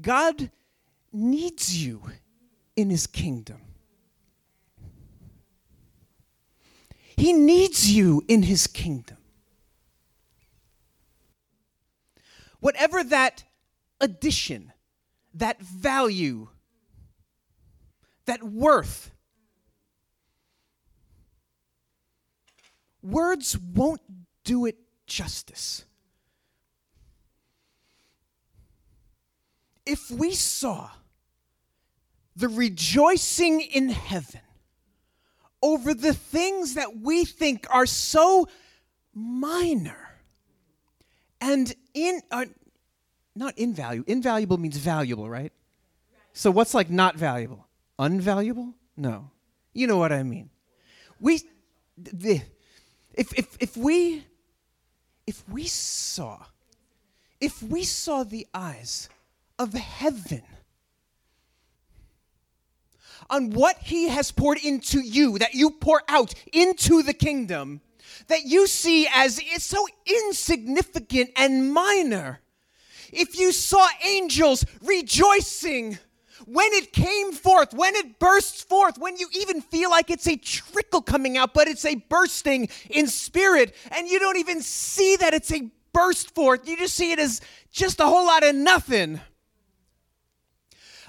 God needs you in his kingdom. He needs you in his kingdom. Whatever that addition, that value, that worth, words won't do it justice. If we saw the rejoicing in heaven over the things that we think are so minor and in uh, not invaluable invaluable means valuable right? So what's like not valuable? Unvaluable? No. You know what i mean. We the, if, if, if we if we saw if we saw the eyes of heaven on what he has poured into you, that you pour out into the kingdom, that you see as is so insignificant and minor. If you saw angels rejoicing when it came forth, when it bursts forth, when you even feel like it's a trickle coming out, but it's a bursting in spirit, and you don't even see that it's a burst forth, you just see it as just a whole lot of nothing.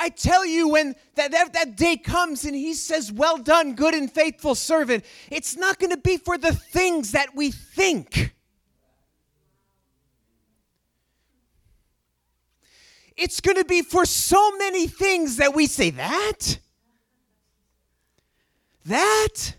I tell you, when that, that, that day comes and he says, Well done, good and faithful servant, it's not going to be for the things that we think. It's going to be for so many things that we say, That? That?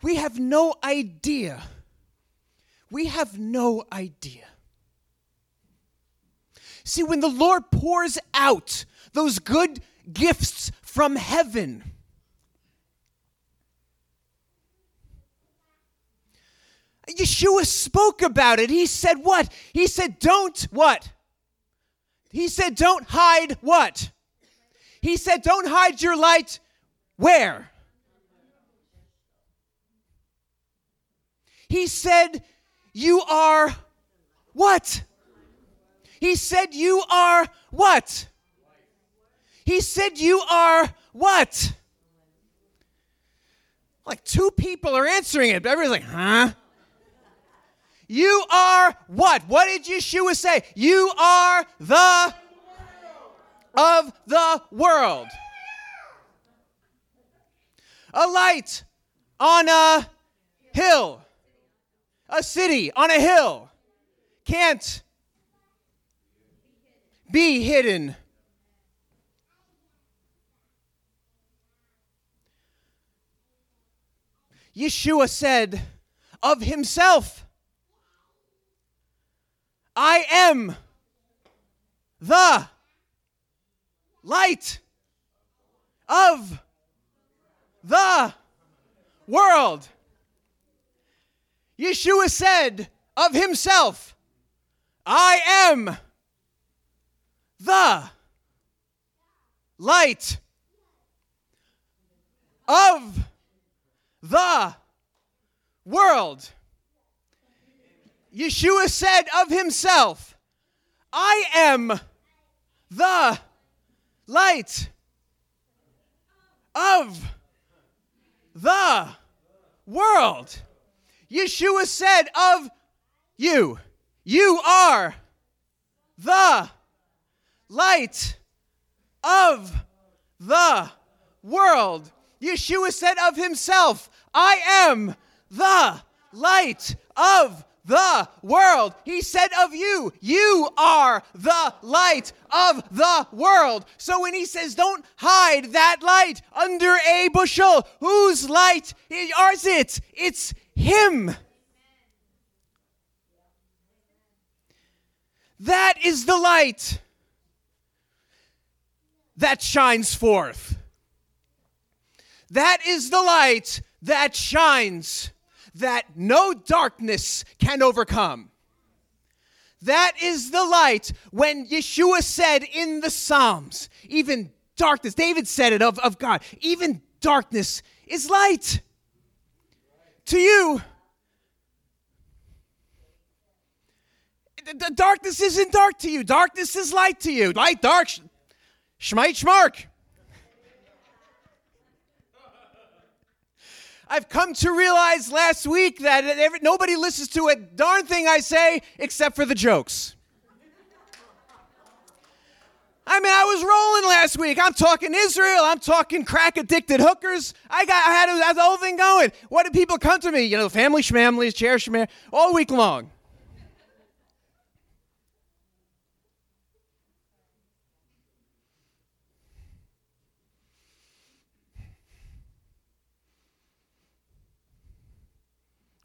We have no idea. We have no idea See, when the Lord pours out those good gifts from heaven, Yeshua spoke about it. He said, What? He said, Don't what? He said, Don't hide what? He said, Don't hide your light where? He said, You are what? He said, You are what? He said, You are what? Like two people are answering it, everybody's like, Huh? You are what? What did Yeshua say? You are the of the world. A light on a hill, a city on a hill can't be hidden. Yeshua said of himself, I am the light of the world. Yeshua said of himself, I am the light of the world. Yeshua said of himself, I am the light of the world. Yeshua said of you, you are the light of the world. Yeshua said of himself, I am the light of the world. He said of you, you are the light of the world. So when he says, don't hide that light under a bushel, whose light is it? It's him. That is the light that shines forth. That is the light that shines that no darkness can overcome. That is the light when Yeshua said in the Psalms, even darkness, David said it of, of God, even darkness is light. To you, the darkness isn't dark to you. Darkness is light to you. Light, dark, schmite, schmark. I've come to realize last week that nobody listens to a darn thing I say except for the jokes. I mean, I was rolling last week. I'm talking Israel. I'm talking crack addicted hookers. I got, I had, I had the whole thing going. What did people come to me? You know, family schmamlies, chair schmam, all week long.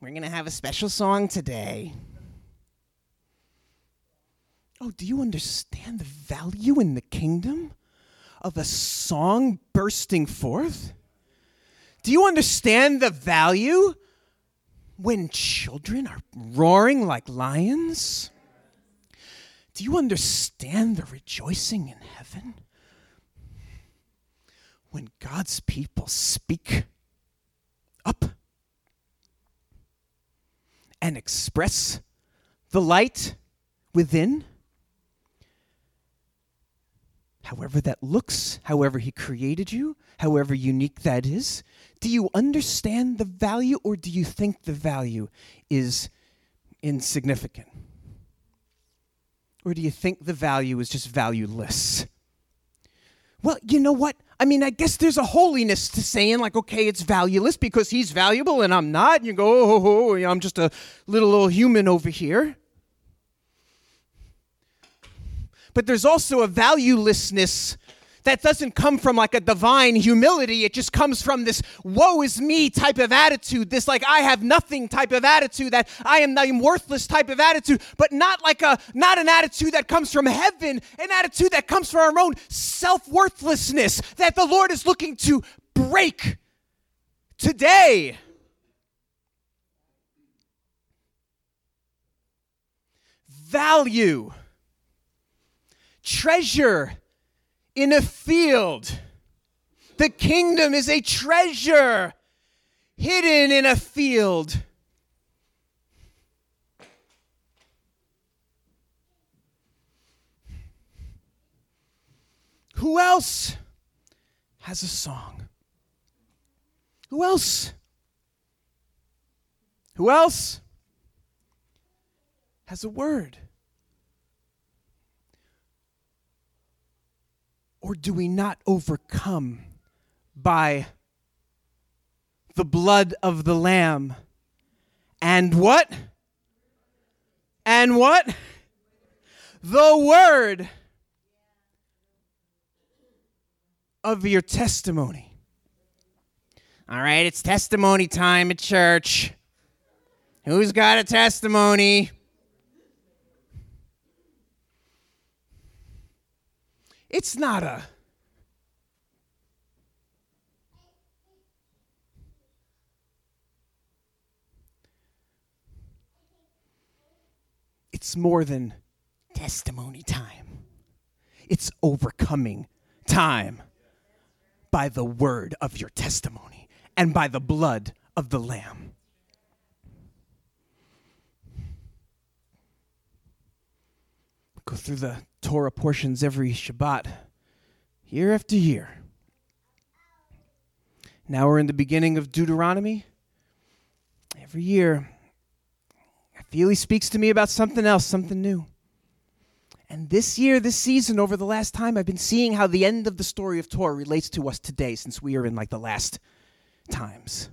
We're going to have a special song today. Oh, do you understand the value in the kingdom of a song bursting forth? Do you understand the value when children are roaring like lions? Do you understand the rejoicing in heaven when God's people speak up and express the light within? however that looks, however He created you, however unique that is? Do you understand the value or do you think the value is insignificant? Or do you think the value is just valueless? Well, you know what? I mean, I guess there's a holiness to saying, like, okay, it's valueless because he's valuable and I'm not. And you go, oh, oh, oh, I'm just a little, little human over here. but there's also a valuelessness that doesn't come from like a divine humility. It just comes from this woe is me type of attitude, this like I have nothing type of attitude, that I am I'm worthless type of attitude, but not like a not an attitude that comes from heaven, an attitude that comes from our own self-worthlessness that the Lord is looking to break today. Value treasure in a field. The kingdom is a treasure hidden in a field. Who else has a song? Who else? Who else has a word? Or do we not overcome by the blood of the Lamb? And what? And what? The word of your testimony. All right, it's testimony time at church. Who's got a testimony? It's not a It's more than testimony time. It's overcoming time by the word of your testimony and by the blood of the Lamb. Go through the Torah portions every Shabbat, year after year. Now we're in the beginning of Deuteronomy. Every year, I feel he speaks to me about something else, something new. And this year, this season, over the last time, I've been seeing how the end of the story of Torah relates to us today, since we are in like the last times.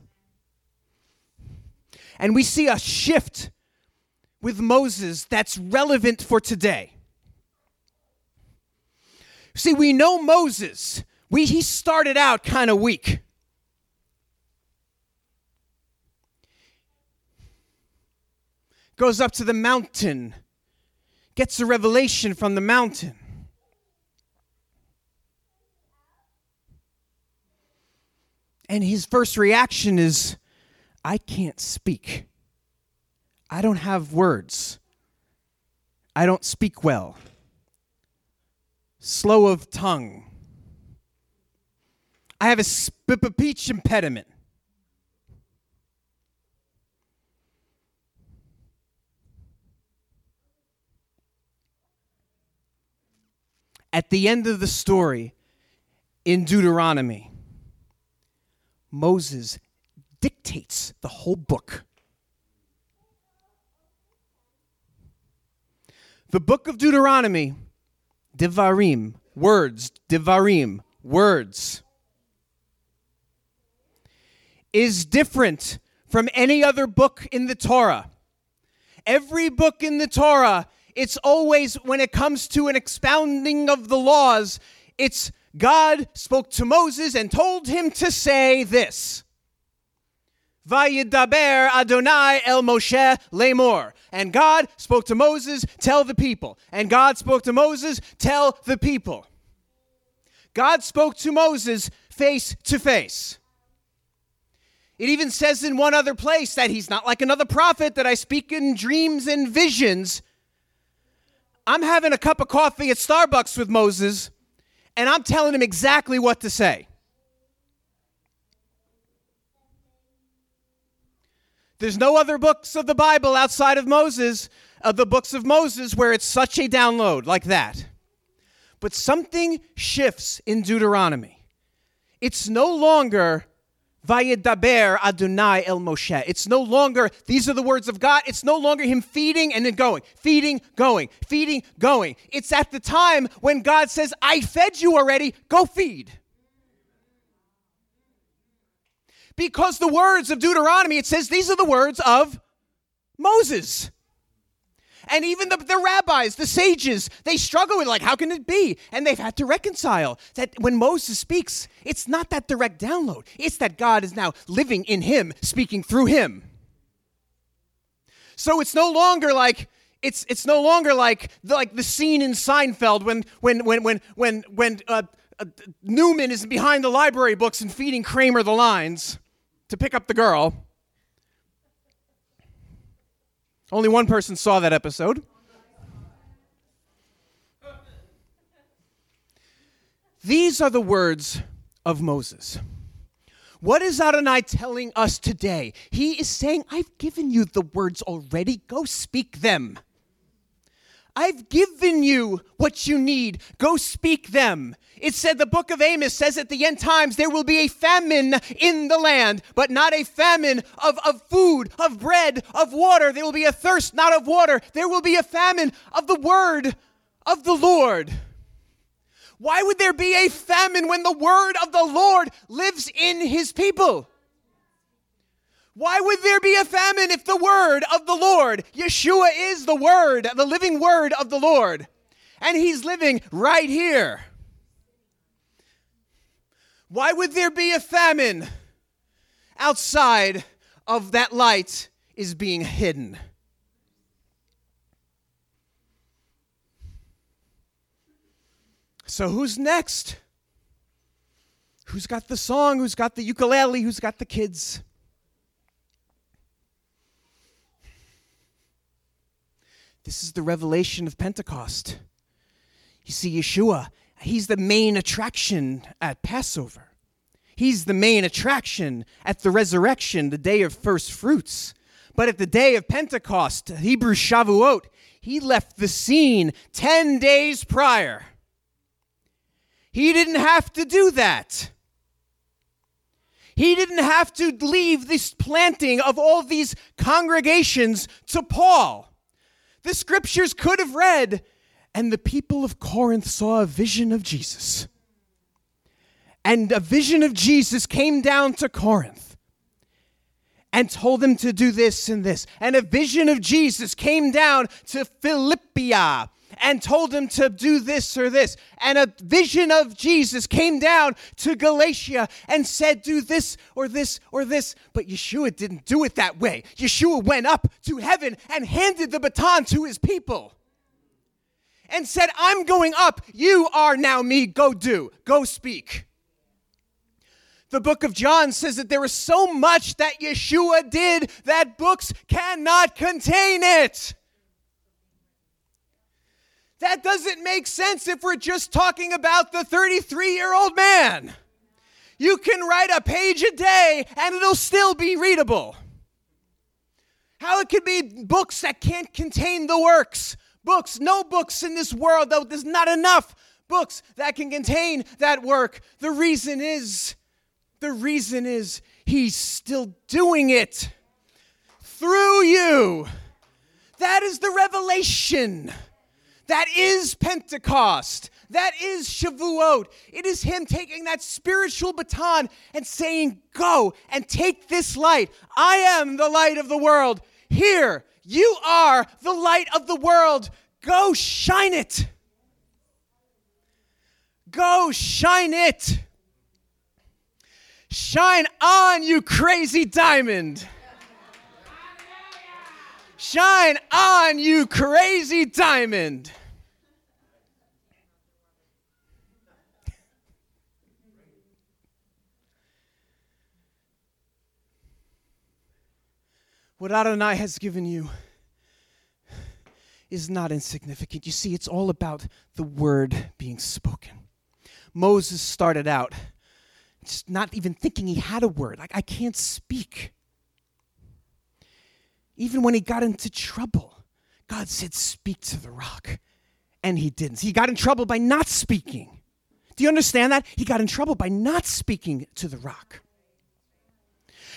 And we see a shift with Moses that's relevant for today. See, we know Moses. We, he started out kind of weak. Goes up to the mountain, gets a revelation from the mountain. And his first reaction is, I can't speak. I don't have words. I don't speak well slow of tongue. I have a speech impediment. at the end of the story in Deuteronomy, Moses dictates the whole book. The book of Deuteronomy, Devarim, words, Devarim, words, is different from any other book in the Torah. Every book in the Torah, it's always, when it comes to an expounding of the laws, it's God spoke to Moses and told him to say this. Vayidaber Adonai el Moshe lemor. And God spoke to Moses, tell the people. And God spoke to Moses, tell the people. God spoke to Moses face to face. It even says in one other place that he's not like another prophet that I speak in dreams and visions. I'm having a cup of coffee at Starbucks with Moses, and I'm telling him exactly what to say. There's no other books of the Bible outside of Moses, of the books of Moses, where it's such a download like that. But something shifts in Deuteronomy. It's no longer Vayedaber Adonai El Moshe. It's no longer, these are the words of God. It's no longer him feeding and then going, feeding, going, feeding, going. It's at the time when God says, I fed you already, go feed. Because the words of Deuteronomy, it says these are the words of Moses. And even the, the rabbis, the sages, they struggle with, like, how can it be? And they've had to reconcile that when Moses speaks, it's not that direct download, it's that God is now living in him, speaking through him. So it's no longer like, it's, it's no longer like the, like the scene in Seinfeld when, when, when, when, when, when uh, uh, Newman is behind the library books and feeding Kramer the lines to pick up the girl. Only one person saw that episode. These are the words of Moses. What is Adonai telling us today? He is saying, I've given you the words already. Go speak them. I've given you what you need. Go speak them. It said the book of Amos says at the end times there will be a famine in the land, but not a famine of, of food, of bread, of water. There will be a thirst, not of water. There will be a famine of the word of the Lord. Why would there be a famine when the word of the Lord lives in his people? Why would there be a famine if the word of the Lord, Yeshua is the word, the living word of the Lord, and he's living right here? Why would there be a famine outside of that light is being hidden? So, who's next? Who's got the song? Who's got the ukulele? Who's got the kids? This is the revelation of Pentecost. You see, Yeshua, he's the main attraction at Passover. He's the main attraction at the resurrection, the day of first fruits. But at the day of Pentecost, Hebrew Shavuot, he left the scene 10 days prior. He didn't have to do that. He didn't have to leave this planting of all these congregations to Paul. The scriptures could have read, and the people of Corinth saw a vision of Jesus. And a vision of Jesus came down to Corinth and told them to do this and this. And a vision of Jesus came down to Philippia and told him to do this or this. And a vision of Jesus came down to Galatia and said, do this or this or this. But Yeshua didn't do it that way. Yeshua went up to heaven and handed the baton to his people and said, I'm going up. You are now me. Go do, go speak. The book of John says that there is so much that Yeshua did that books cannot contain it. That doesn't make sense if we're just talking about the 33 year old man. You can write a page a day and it'll still be readable. How it could be books that can't contain the works. Books, no books in this world, though, there's not enough books that can contain that work. The reason is, the reason is he's still doing it through you. That is the revelation. That is Pentecost. That is Shavuot. It is Him taking that spiritual baton and saying, Go and take this light. I am the light of the world. Here, you are the light of the world. Go shine it. Go shine it. Shine on, you crazy diamond. Shine on, you crazy diamond. What Adonai has given you is not insignificant. You see, it's all about the word being spoken. Moses started out just not even thinking he had a word. Like, I can't speak. Even when he got into trouble, God said, Speak to the rock. And he didn't. He got in trouble by not speaking. Do you understand that? He got in trouble by not speaking to the rock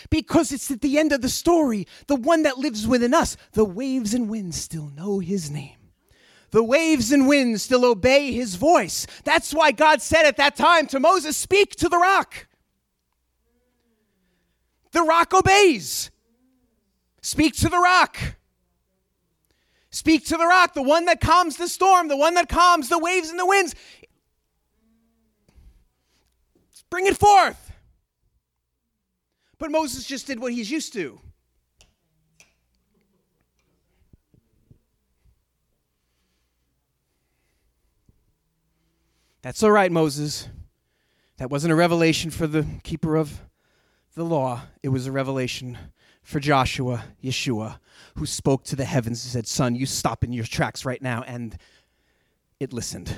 because it's at the end of the story, the one that lives within us. The waves and winds still know his name. The waves and winds still obey his voice. That's why God said at that time to Moses, Speak to the rock. The rock obeys. Speak to the rock. Speak to the rock, the one that calms the storm, the one that calms the waves and the winds. Bring it forth. But Moses just did what he's used to. That's all right, Moses. That wasn't a revelation for the keeper of the law, it was a revelation for Joshua, Yeshua, who spoke to the heavens and said, Sun, you stop in your tracks right now. And it listened.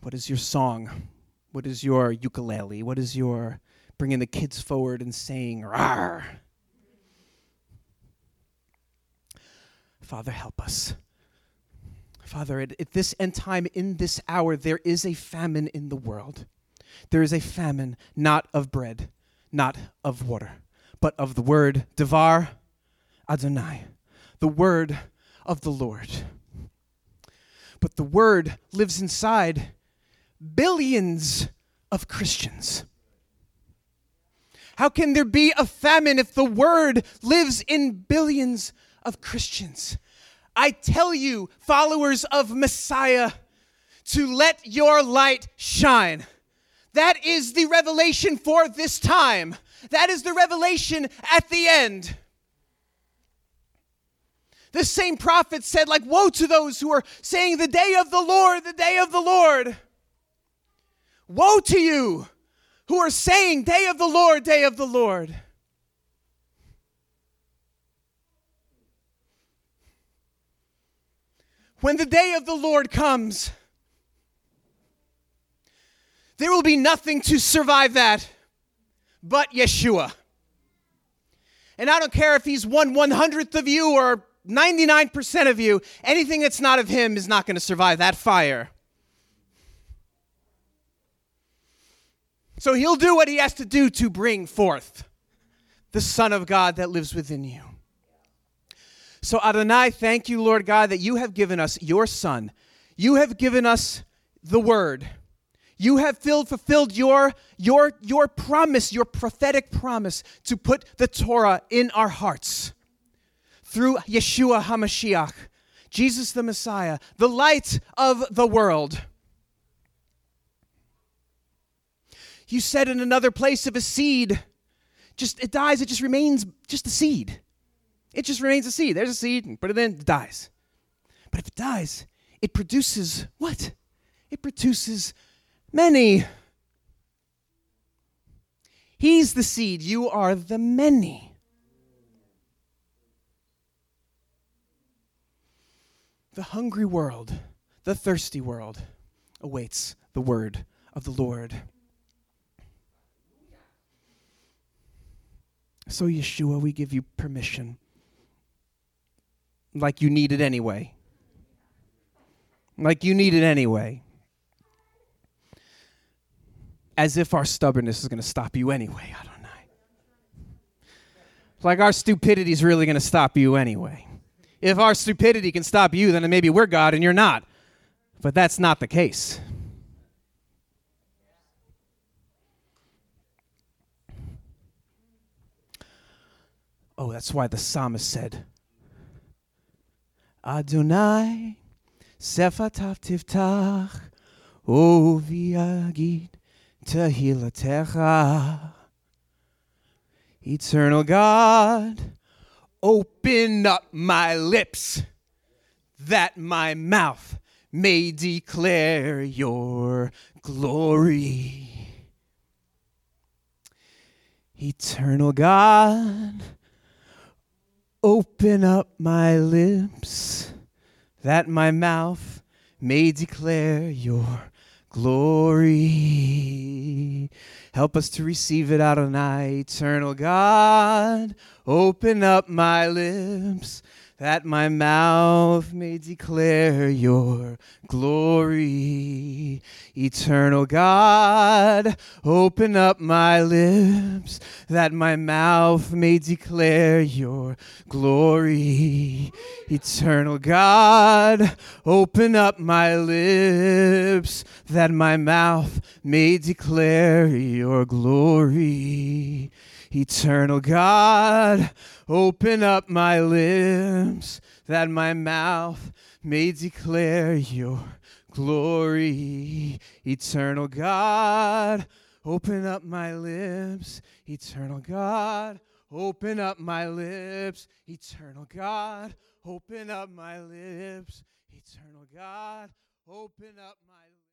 What is your song? What is your ukulele? What is your bringing the kids forward and saying, Rawr? Father, help us. Father, at, at, this end time, in this hour, there is a famine in the world. There is a famine not of bread, not of water, but of the word, Devar Adonai, the word of the Lord. But the word lives inside billions of Christians. How can there be a famine if the word lives in billions of Christians? I tell you, followers of Messiah, to let your light shine. That is the revelation for this time. That is the revelation at the end. The same prophet said, like, woe to those who are saying, the day of the Lord, the day of the Lord. Woe to you who are saying, Day of the Lord, day of the Lord. When the day of the Lord comes, there will be nothing to survive that but Yeshua. And I don't care if he's one one hundredth of you or 99% of you, anything that's not of him is not going to survive that fire. So he'll do what he has to do to bring forth the Son of God that lives within you. So, Adonai, thank you, Lord God, that you have given us your Son. You have given us the Word. You have filled, fulfilled your, your, your promise, your prophetic promise to put the Torah in our hearts through Yeshua HaMashiach, Jesus the Messiah, the light of the world. You said in another place of a seed, just it dies, it just remains just a seed. It just remains a seed. There's a seed, put it in, it dies. But if it dies, it produces what? It produces many. He's the seed, you are the many. The hungry world, the thirsty world awaits the word of the Lord. So, Yeshua, we give you permission like you need it anyway. Like you need it anyway. As if our stubbornness is going to stop you anyway. I don't know. Like our stupidity is really going to stop you anyway. If our stupidity can stop you, then maybe we're God and you're not. But that's not the case. Oh, that's why the psalmist said, Adonai, sefatav tiftach, o viagid tehilatecha. Eternal God, open up my lips that my mouth may declare your glory. Eternal God, open up my lips that my mouth may declare your glory. Help us to receive it out of night, eternal God. Open up my lips that my mouth may declare your glory. Eternal God, open up my lips that my mouth may declare your glory. Eternal God, open up my lips that my mouth may declare your glory. Eternal God, open up my lips that my mouth may declare your glory. Eternal God, open up my lips. Eternal God, open up my lips. Eternal God, open up my lips. Eternal God, open up my